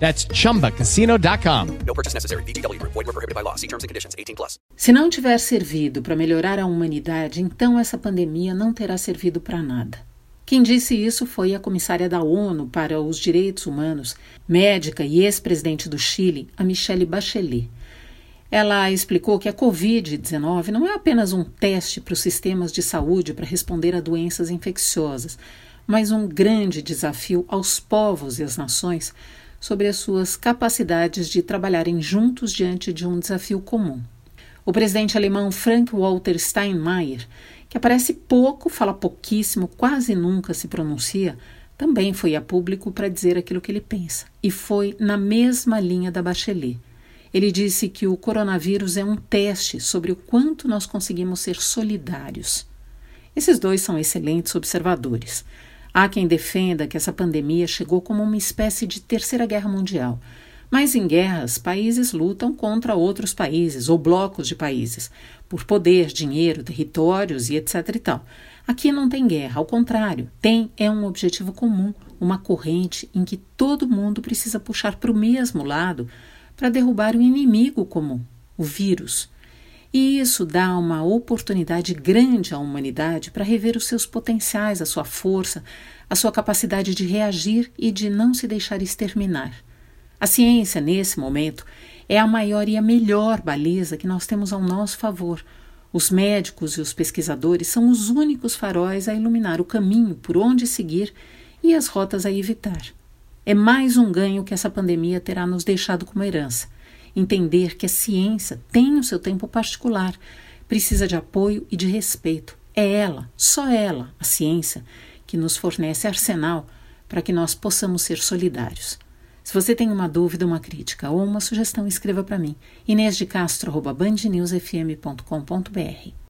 That's chumbacasino.com. No purchase necessary. VGW Group. Void were prohibited by law. See terms and conditions. 18 plus. Se não tiver servido para melhorar a humanidade, então essa pandemia não terá servido para nada. Quem disse isso foi a comissária da ONU para os Direitos Humanos, médica e ex-presidente do Chile, a Michelle Bachelet. Ela explicou que a Covid-19 não é apenas um teste para os sistemas de saúde para responder a doenças infecciosas, mas um grande desafio aos povos e às nações sobre as suas capacidades de trabalharem juntos diante de um desafio comum. O presidente alemão Frank Walter Steinmeier, que aparece pouco, fala pouquíssimo, quase nunca se pronuncia, também foi a público para dizer aquilo que ele pensa, e foi na mesma linha da Bachelet. Ele disse que o coronavírus é um teste sobre o quanto nós conseguimos ser solidários. Esses dois são excelentes observadores. Há quem defenda que essa pandemia chegou como uma espécie de terceira guerra mundial. Mas em guerras, países lutam contra outros países ou blocos de países, por poder, dinheiro, territórios e etc. e tal. Aqui não tem guerra, ao contrário, tem é um objetivo comum, uma corrente em que todo mundo precisa puxar para o mesmo lado para derrubar o inimigo comum, o vírus. E isso dá uma oportunidade grande à humanidade para rever os seus potenciais, a sua força, a sua capacidade de reagir e de não se deixar exterminar. A ciência, nesse momento, é a maior e a melhor baliza que nós temos ao nosso favor. Os médicos e os pesquisadores são os únicos faróis a iluminar o caminho por onde seguir e as rotas a evitar. É mais um ganho que essa pandemia terá nos deixado como herança entender que a ciência tem o seu tempo particular, precisa de apoio e de respeito. É ela, só ela, a ciência, que nos fornece arsenal para que nós possamos ser solidários. Se você tem uma dúvida, uma crítica ou uma sugestão, escreva para mim. inêsdecastro.bandnewsfm.com.br